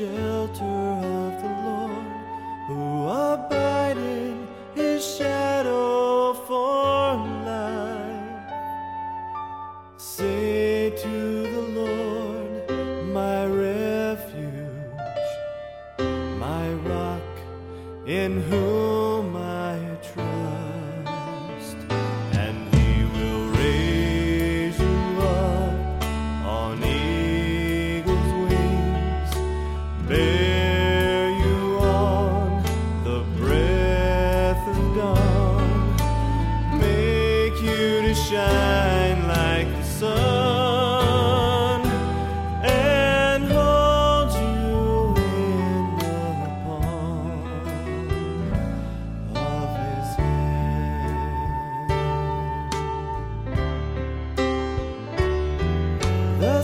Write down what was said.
shelter. Shine like the sun and hold you in the palm of his hand. The